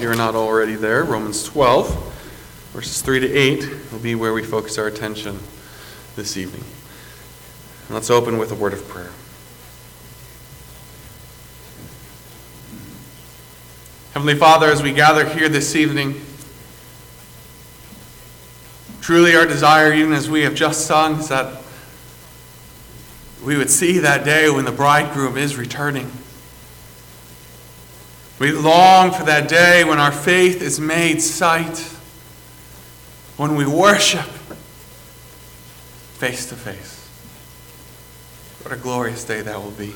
you're not already there, Romans 12, verses 3 to 8 will be where we focus our attention this evening. Let's open with a word of prayer. Heavenly Father, as we gather here this evening, truly our desire, even as we have just sung, is that we would see that day when the bridegroom is returning. We long for that day when our faith is made sight, when we worship face to face. What a glorious day that will be.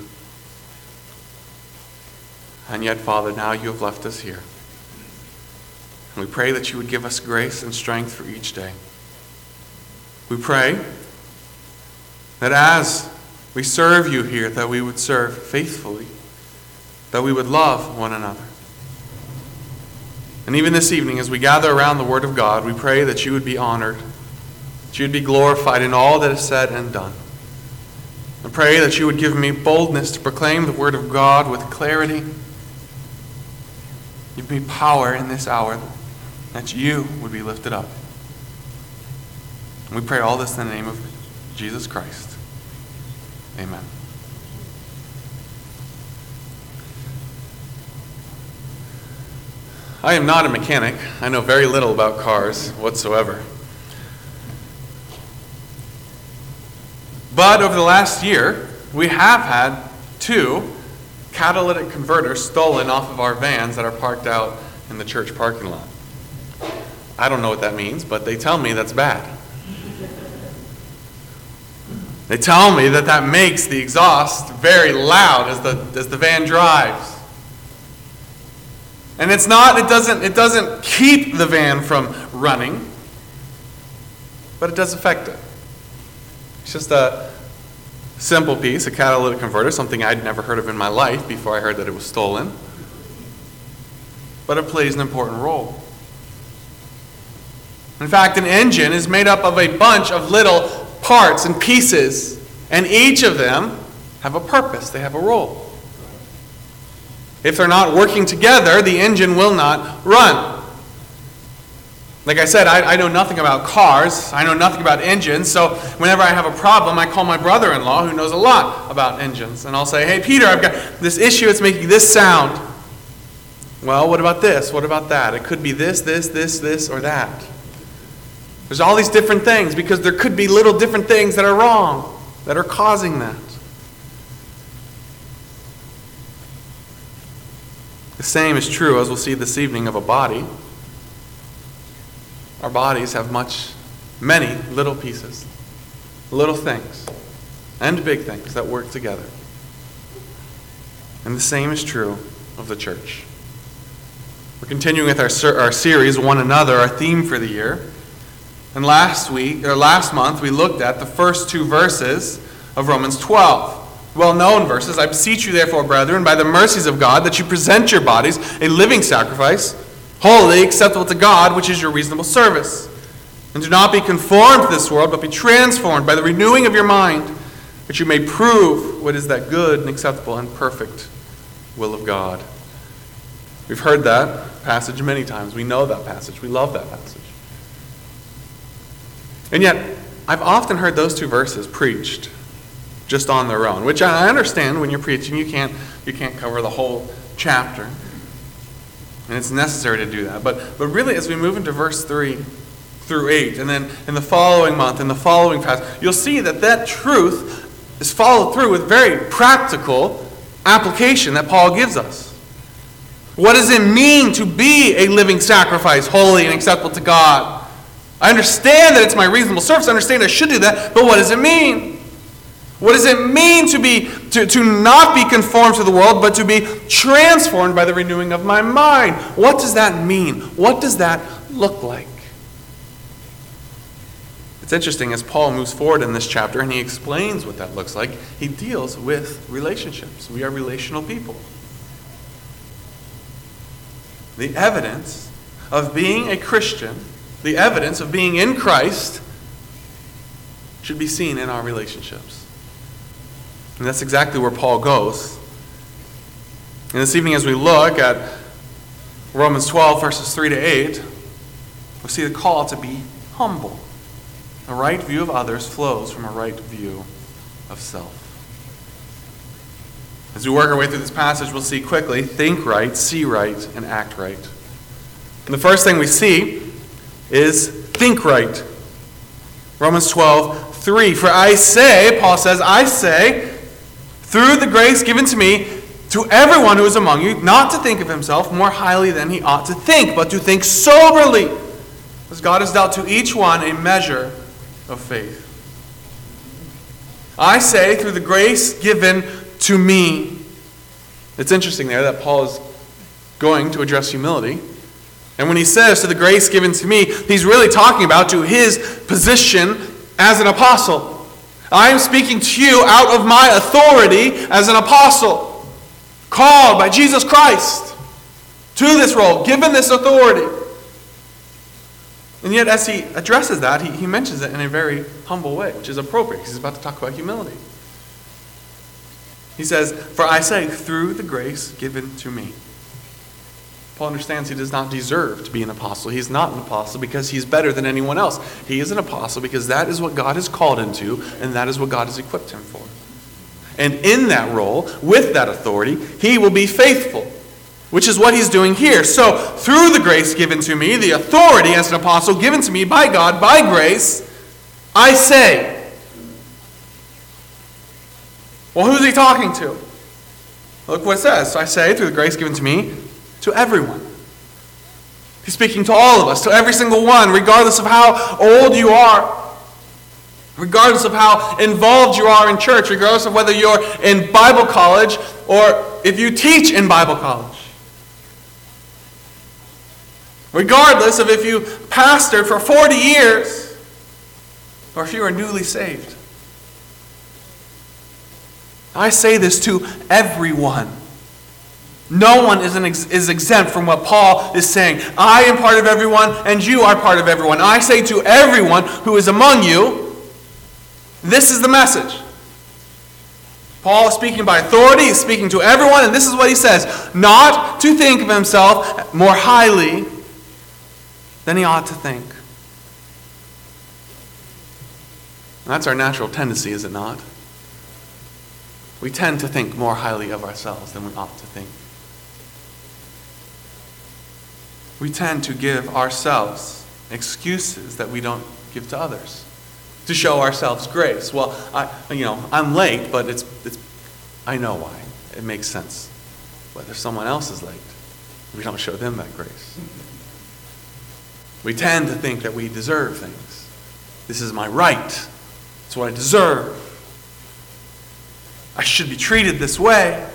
And yet, Father, now you have left us here. And we pray that you would give us grace and strength for each day. We pray that as we serve you here, that we would serve faithfully, that we would love one another. And even this evening, as we gather around the Word of God, we pray that you would be honored, that you would be glorified in all that is said and done. And pray that you would give me boldness to proclaim the Word of God with clarity. Give me power in this hour that you would be lifted up. And we pray all this in the name of Jesus Christ. Amen. I am not a mechanic. I know very little about cars whatsoever. But over the last year, we have had two catalytic converters stolen off of our vans that are parked out in the church parking lot. I don't know what that means, but they tell me that's bad. They tell me that that makes the exhaust very loud as the, as the van drives. And it's not, it doesn't, it doesn't keep the van from running, but it does affect it. It's just a simple piece, a catalytic converter, something I'd never heard of in my life before I heard that it was stolen. But it plays an important role. In fact, an engine is made up of a bunch of little parts and pieces, and each of them have a purpose, they have a role. If they're not working together, the engine will not run. Like I said, I, I, know nothing about cars. I know nothing about engines. So whenever I have a problem, I call my brother in law who knows a lot about engines. And I'll say, hey, Peter, I've got this issue. It's making this sound. Well, what about this? What about that? It could be this, this, this, this, or that. There's all these different things because there could be little different things that are wrong that are causing that. The same is true, as we'll see this evening, of a body. Our bodies have much, many little pieces, little things, and big things that work together. And the same is true of the church. We're continuing with our, our series, One Another, our theme for the year. And last week, or last month, we looked at the first two verses of Romans 12. Well known verses. I beseech you, therefore, brethren, by the mercies of God, that you present your bodies a living sacrifice, holy, acceptable to God, which is your reasonable service. And do not be conformed to this world, but be transformed by the renewing of your mind, that you may prove what is that good and acceptable and perfect will of God. We've heard that passage many times. We know that passage. We love that passage. And yet, I've often heard those two verses preached just on their own, which I understand when you're preaching, you can't, you can't cover the whole chapter. And it's necessary to do that. But, but really, as we move into verse 3 through 8, and then in the following month, in the following passage, you'll see that that truth is followed through with very practical application that Paul gives us. What does it mean to be a living sacrifice, holy and acceptable to God? I understand that it's my reasonable service. I understand I should do that, but what does it mean? What does it mean to be to, to not be conformed to the world, but to be transformed by the renewing of my mind? What does that mean? What does that look like? It's interesting as Paul moves forward in this chapter and he explains what that looks like, he deals with relationships. We are relational people. The evidence of being a Christian the evidence of being in Christ should be seen in our relationships. And that's exactly where Paul goes. And this evening, as we look at Romans 12, verses 3 to 8, we see the call to be humble. A right view of others flows from a right view of self. As we work our way through this passage, we'll see quickly think right, see right, and act right. And the first thing we see is think right. Romans 12, 3. For I say, Paul says, I say, through the grace given to me, to everyone who is among you, not to think of himself more highly than he ought to think, but to think soberly, as God has dealt to each one a measure of faith. I say, through the grace given to me. It's interesting there that Paul is going to address humility. And when he says to the grace given to me, he's really talking about to his position as an apostle. I am speaking to you out of my authority as an apostle, called by Jesus Christ to this role, given this authority. And yet, as he addresses that, he, he mentions it in a very humble way, which is appropriate because he's about to talk about humility. He says, For I say, through the grace given to me. Paul understands he does not deserve to be an apostle. He's not an apostle because he's better than anyone else. He is an apostle because that is what God has called him to, and that is what God has equipped him for. And in that role, with that authority, he will be faithful, which is what he's doing here. So, through the grace given to me, the authority as an apostle given to me by God, by grace, I say. Well, who's he talking to? Look what it says. So I say, through the grace given to me, to everyone. He's speaking to all of us, to every single one, regardless of how old you are, regardless of how involved you are in church, regardless of whether you're in Bible college or if you teach in Bible college. Regardless of if you pastored for 40 years or if you are newly saved. I say this to everyone. No one is, ex- is exempt from what Paul is saying. I am part of everyone, and you are part of everyone. I say to everyone who is among you, this is the message. Paul is speaking by authority, he's speaking to everyone, and this is what he says not to think of himself more highly than he ought to think. That's our natural tendency, is it not? We tend to think more highly of ourselves than we ought to think. We tend to give ourselves excuses that we don't give to others to show ourselves grace. Well, I, you know, I'm late, but it's, it's, I know why. It makes sense. Whether someone else is late, we don't show them that grace. We tend to think that we deserve things. This is my right. It's what I deserve. I should be treated this way.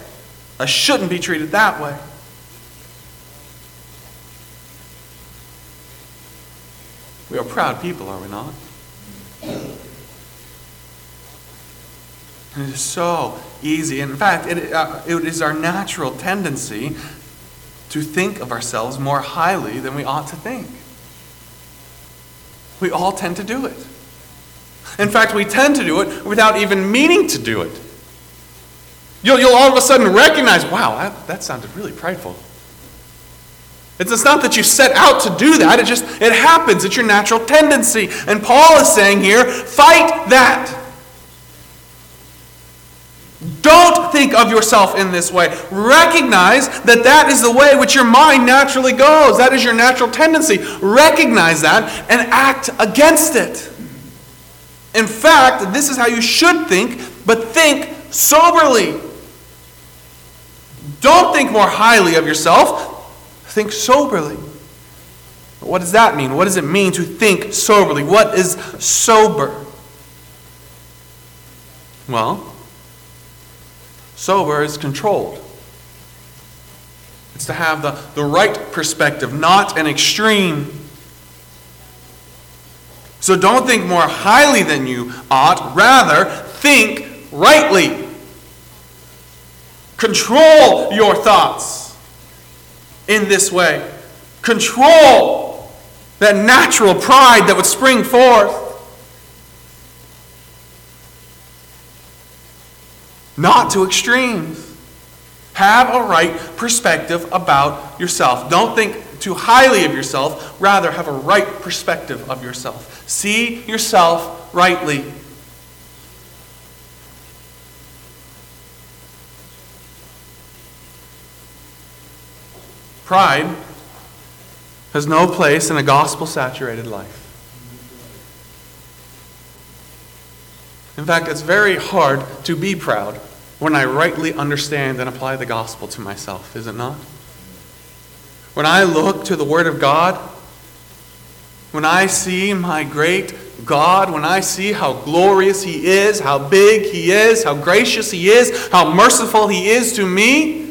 I shouldn't be treated that way. We are proud people, are we not? It is so easy. In fact, it, uh, it is our natural tendency to think of ourselves more highly than we ought to think. We all tend to do it. In fact, we tend to do it without even meaning to do it. You'll, you'll all of a sudden recognize, wow, that, that sounded really prideful. It's not that you set out to do that, it just it happens. It's your natural tendency. And Paul is saying here, fight that. Don't think of yourself in this way. Recognize that that is the way which your mind naturally goes. That is your natural tendency. Recognize that and act against it. In fact, this is how you should think, but think soberly. Don't think more highly of yourself. Think soberly. What does that mean? What does it mean to think soberly? What is sober? Well, sober is controlled. It's to have the, the right perspective, not an extreme. So don't think more highly than you ought. Rather, think rightly. Control your thoughts in this way. Control that natural pride that would spring forth. Not to extremes. Have a right perspective about yourself. Don't think too highly of yourself, rather, have a right perspective of yourself. See yourself rightly. Pride has no place in a gospel saturated life. In fact, it's very hard to be proud when I rightly understand and apply the gospel to myself, is it not? When I look to the Word of God, when I see my great God, when I see how glorious He is, how big He is, how gracious He is, how merciful He is to me,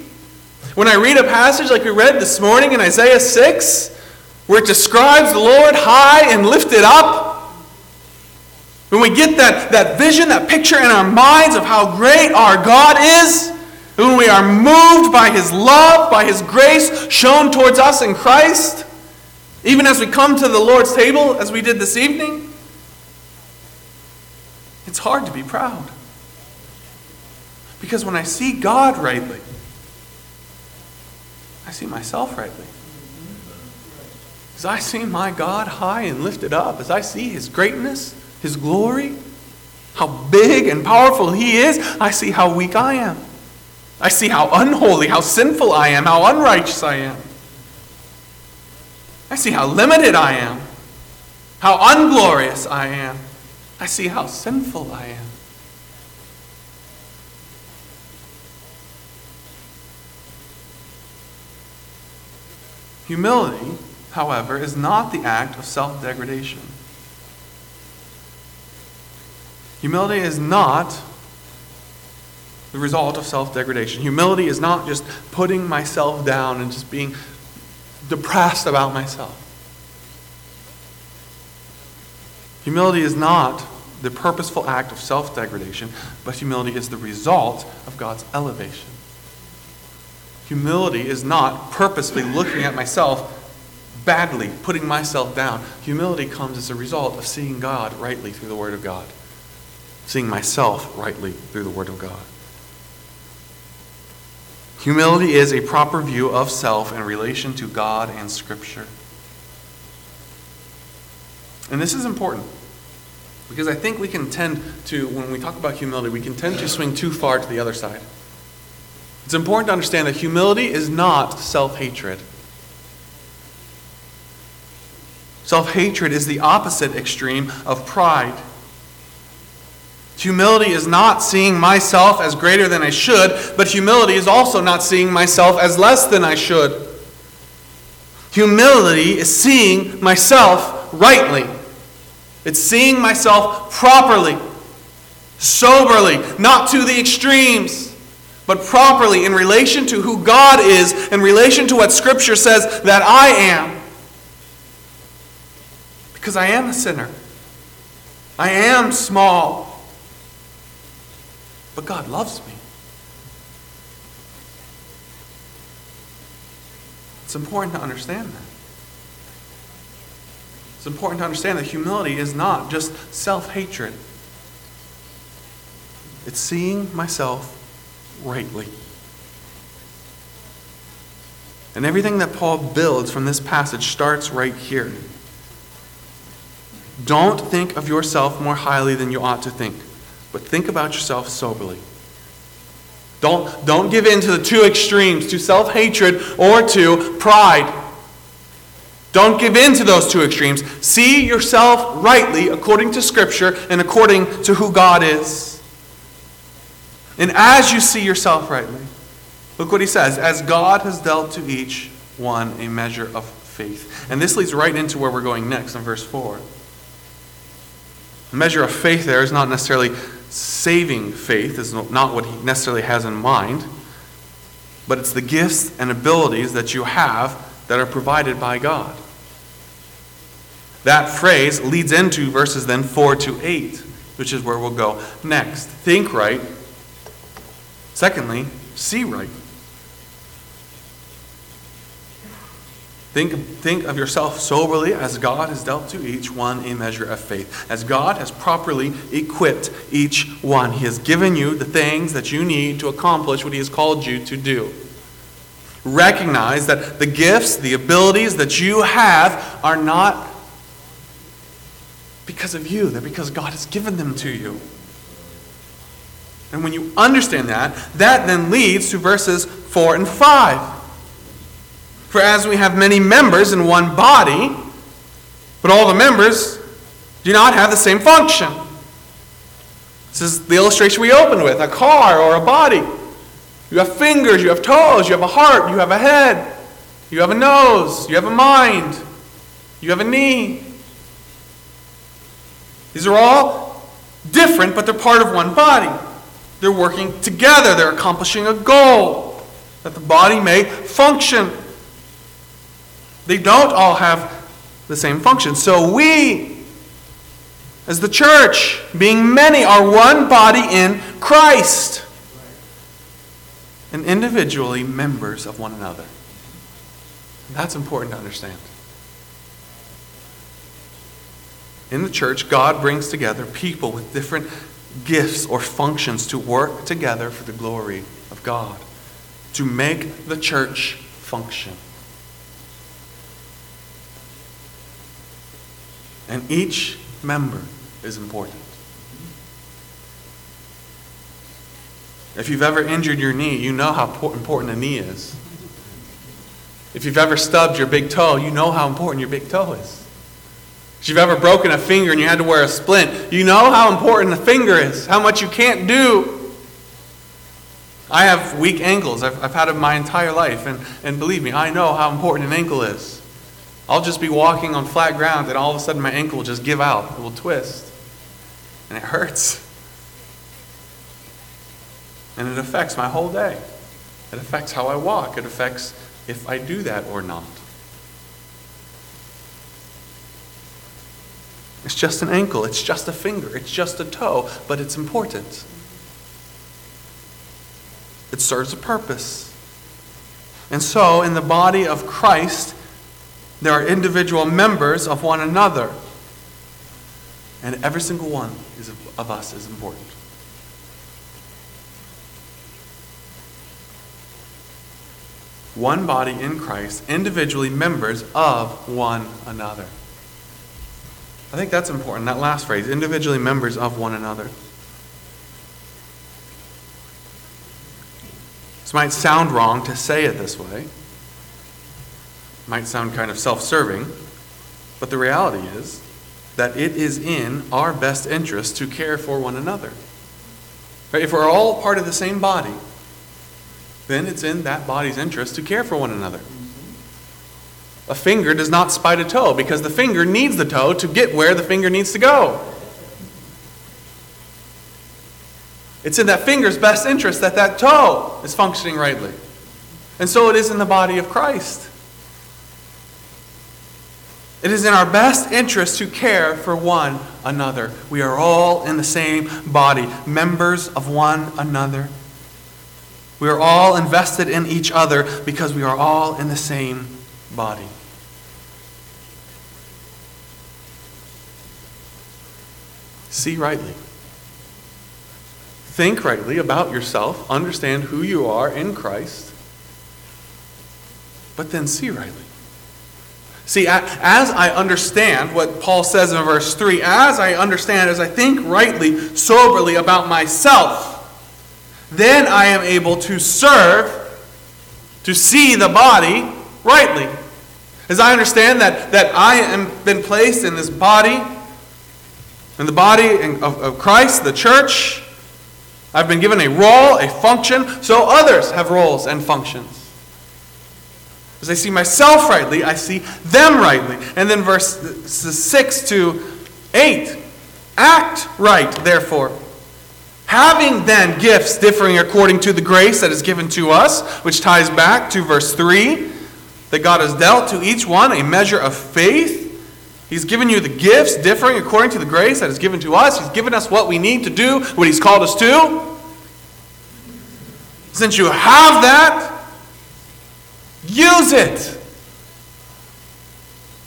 when I read a passage like we read this morning in Isaiah 6, where it describes the Lord high and lifted up, when we get that, that vision, that picture in our minds of how great our God is, when we are moved by His love, by His grace shown towards us in Christ, even as we come to the Lord's table, as we did this evening, it's hard to be proud. Because when I see God rightly, I see myself rightly. As I see my God high and lifted up, as I see His greatness, His glory, how big and powerful He is, I see how weak I am. I see how unholy, how sinful I am, how unrighteous I am. I see how limited I am, how unglorious I am. I see how sinful I am. Humility, however, is not the act of self degradation. Humility is not the result of self degradation. Humility is not just putting myself down and just being depressed about myself. Humility is not the purposeful act of self degradation, but humility is the result of God's elevation. Humility is not purposely looking at myself badly, putting myself down. Humility comes as a result of seeing God rightly through the Word of God, seeing myself rightly through the Word of God. Humility is a proper view of self in relation to God and Scripture. And this is important because I think we can tend to, when we talk about humility, we can tend to swing too far to the other side. It's important to understand that humility is not self hatred. Self hatred is the opposite extreme of pride. Humility is not seeing myself as greater than I should, but humility is also not seeing myself as less than I should. Humility is seeing myself rightly. It's seeing myself properly, soberly, not to the extremes but properly in relation to who God is, in relation to what Scripture says that I am. Because I am a sinner. I am small. But God loves me. It's important to understand that. It's important to understand that humility is not just self hatred, it's seeing myself rightly. And everything that Paul builds from this passage starts right here. Don't think of yourself more highly than you ought to think, but think about yourself soberly. Don't, don't give in to the two extremes, to self hatred or to pride. Don't give in to those two extremes. See yourself rightly according to Scripture and according to who God is. And as you see yourself rightly, look what he says as God has dealt to each one a measure of faith. And this leads right into where we're going next in verse 4. The measure of faith there is not necessarily saving faith, is not what he necessarily has in mind, but it's the gifts and abilities that you have that are provided by God. That phrase leads into verses then 4 to 8, which is where we'll go next. Think right, Secondly, see right. Think, think of yourself soberly as God has dealt to each one a measure of faith. As God has properly equipped each one, He has given you the things that you need to accomplish what He has called you to do. Recognize that the gifts, the abilities that you have are not because of you, they're because God has given them to you. And when you understand that, that then leads to verses 4 and 5. For as we have many members in one body, but all the members do not have the same function. This is the illustration we opened with a car or a body. You have fingers, you have toes, you have a heart, you have a head, you have a nose, you have a mind, you have a knee. These are all different, but they're part of one body. They're working together, they're accomplishing a goal that the body may function. They don't all have the same function. So we, as the church, being many, are one body in Christ and individually members of one another. That's important to understand. In the church, God brings together people with different gifts or functions to work together for the glory of God, to make the church function. And each member is important. If you've ever injured your knee, you know how important a knee is. If you've ever stubbed your big toe, you know how important your big toe is. If you've ever broken a finger and you had to wear a splint, you know how important the finger is, how much you can't do. I have weak ankles. I've, I've had them my entire life, and, and believe me, I know how important an ankle is. I'll just be walking on flat ground and all of a sudden my ankle will just give out. It will twist. And it hurts. And it affects my whole day. It affects how I walk. It affects if I do that or not. It's just an ankle, it's just a finger, it's just a toe, but it's important. It serves a purpose. And so, in the body of Christ, there are individual members of one another. And every single one of us is important. One body in Christ, individually members of one another. I think that's important, that last phrase, individually members of one another. This might sound wrong to say it this way. Might sound kind of self serving, but the reality is that it is in our best interest to care for one another. Right? If we're all part of the same body, then it's in that body's interest to care for one another. A finger does not spite a toe because the finger needs the toe to get where the finger needs to go. It's in that finger's best interest that that toe is functioning rightly. And so it is in the body of Christ. It is in our best interest to care for one another. We are all in the same body, members of one another. We are all invested in each other because we are all in the same body. See rightly. Think rightly about yourself. Understand who you are in Christ. But then see rightly. See, as I understand what Paul says in verse 3, as I understand, as I think rightly, soberly about myself, then I am able to serve, to see the body rightly. As I understand that, that I am been placed in this body, in the body of, of Christ, the church, I've been given a role, a function, so others have roles and functions. As I see myself rightly, I see them rightly. And then verse 6 to 8 Act right, therefore. Having then gifts differing according to the grace that is given to us, which ties back to verse 3 that God has dealt to each one a measure of faith. He's given you the gifts differing according to the grace that is given to us. He's given us what we need to do, what He's called us to. Since you have that, Use it.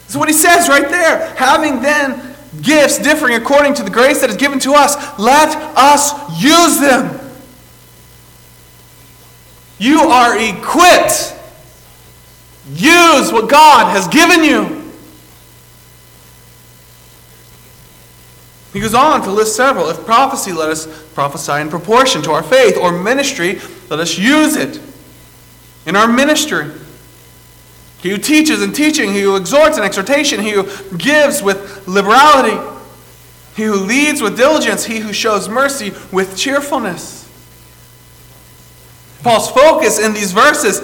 That's what he says right there. Having then gifts differing according to the grace that is given to us, let us use them. You are equipped. Use what God has given you. He goes on to list several. If prophecy, let us prophesy in proportion to our faith, or ministry, let us use it in our ministry. He who teaches in teaching, he who exhorts in exhortation, he who gives with liberality, he who leads with diligence, he who shows mercy with cheerfulness. Paul's focus in these verses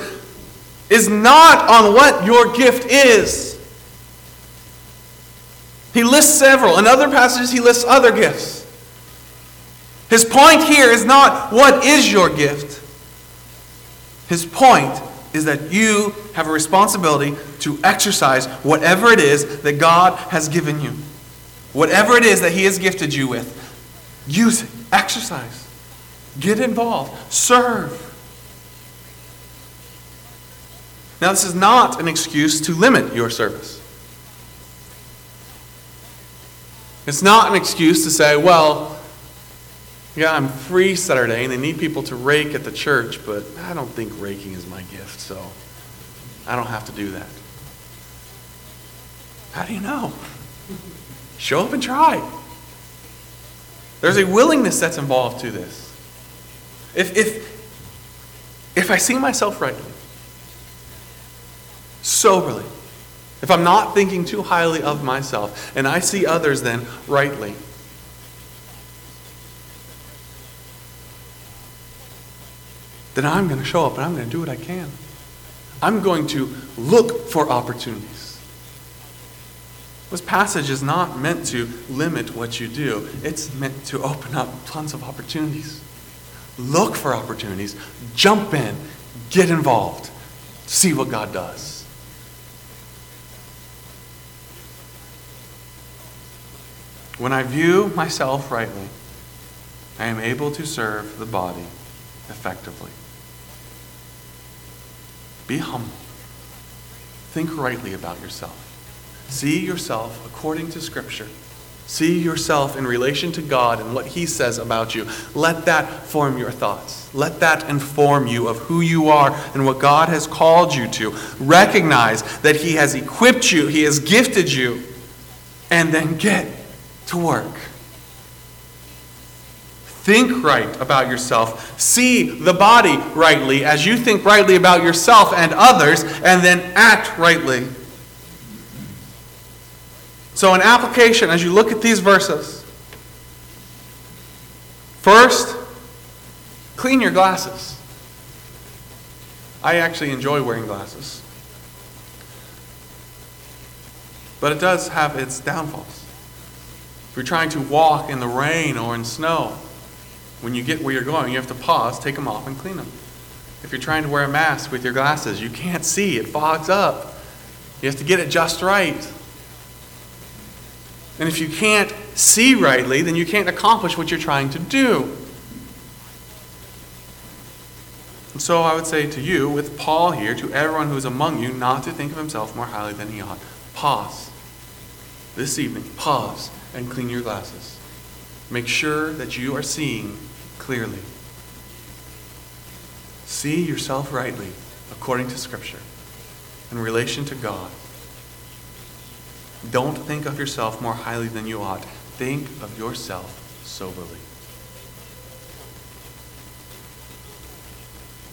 is not on what your gift is. He lists several. In other passages, he lists other gifts. His point here is not what is your gift. His point is that you have a responsibility to exercise whatever it is that God has given you. Whatever it is that He has gifted you with, use it, exercise, get involved, serve. Now, this is not an excuse to limit your service. It's not an excuse to say, well, yeah, I'm free Saturday and they need people to rake at the church, but I don't think raking is my gift, so I don't have to do that. How do you know? Show up and try. There's a willingness that's involved to this. If, if, if I see myself rightly, soberly, if I'm not thinking too highly of myself, and I see others then rightly, then I'm going to show up and I'm going to do what I can. I'm going to look for opportunities. This passage is not meant to limit what you do, it's meant to open up tons of opportunities. Look for opportunities, jump in, get involved, see what God does. When I view myself rightly, I am able to serve the body effectively. Be humble. Think rightly about yourself. See yourself according to Scripture. See yourself in relation to God and what He says about you. Let that form your thoughts. Let that inform you of who you are and what God has called you to. Recognize that He has equipped you, He has gifted you, and then get to work. Think right about yourself. See the body rightly as you think rightly about yourself and others, and then act rightly. So, an application as you look at these verses first, clean your glasses. I actually enjoy wearing glasses, but it does have its downfalls. You're trying to walk in the rain or in snow, when you get where you're going, you have to pause, take them off, and clean them. If you're trying to wear a mask with your glasses, you can't see, it fogs up. You have to get it just right. And if you can't see rightly, then you can't accomplish what you're trying to do. And so I would say to you, with Paul here, to everyone who is among you, not to think of himself more highly than he ought. Pause. This evening, pause and clean your glasses. Make sure that you are seeing clearly. See yourself rightly according to Scripture in relation to God. Don't think of yourself more highly than you ought. Think of yourself soberly.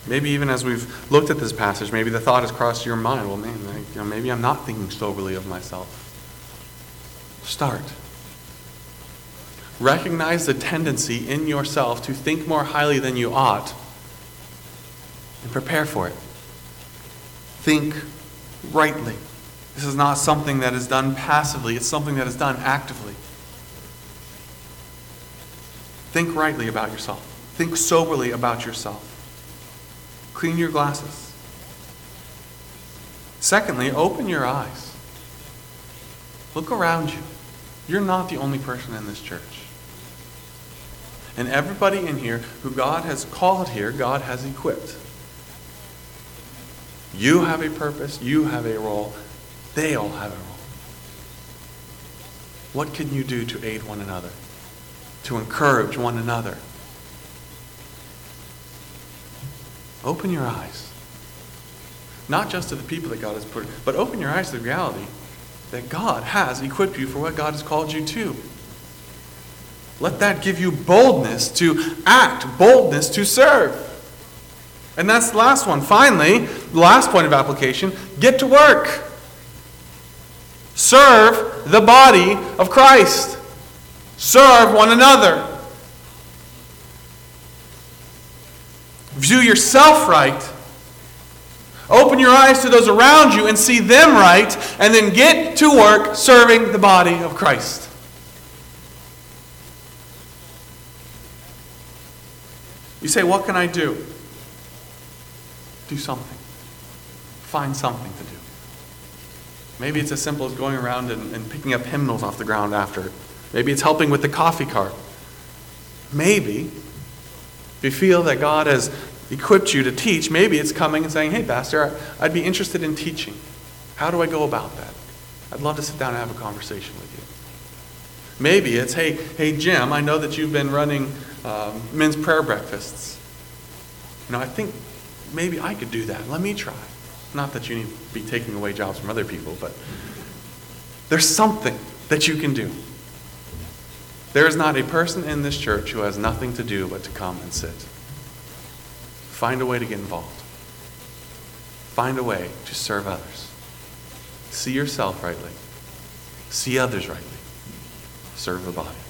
Maybe even as we've looked at this passage, maybe the thought has crossed your mind, well, man, you know, maybe I'm not thinking soberly of myself. Start. Recognize the tendency in yourself to think more highly than you ought and prepare for it. Think rightly. This is not something that is done passively, it's something that is done actively. Think rightly about yourself, think soberly about yourself. Clean your glasses. Secondly, open your eyes. Look around you. You're not the only person in this church. And everybody in here who God has called here, God has equipped. You have a purpose, you have a role, they all have a role. What can you do to aid one another? To encourage one another? Open your eyes. Not just to the people that God has put, but open your eyes to the reality that God has equipped you for what God has called you to. Let that give you boldness to act, boldness to serve. And that's the last one. Finally, the last point of application get to work. Serve the body of Christ. Serve one another. View yourself right. Open your eyes to those around you and see them right, and then get to work serving the body of Christ. You say, What can I do? Do something. Find something to do. Maybe it's as simple as going around and, and picking up hymnals off the ground after. Maybe it's helping with the coffee cart. Maybe, if you feel that God has equipped you to teach, maybe it's coming and saying, Hey, Pastor, I'd be interested in teaching. How do I go about that? I'd love to sit down and have a conversation with you. Maybe it's, Hey, hey Jim, I know that you've been running um, men's prayer breakfasts. You know, I think maybe I could do that. Let me try. Not that you need to be taking away jobs from other people, but there's something that you can do. There is not a person in this church who has nothing to do but to come and sit. Find a way to get involved. Find a way to serve others. See yourself rightly. See others rightly. Serve the body.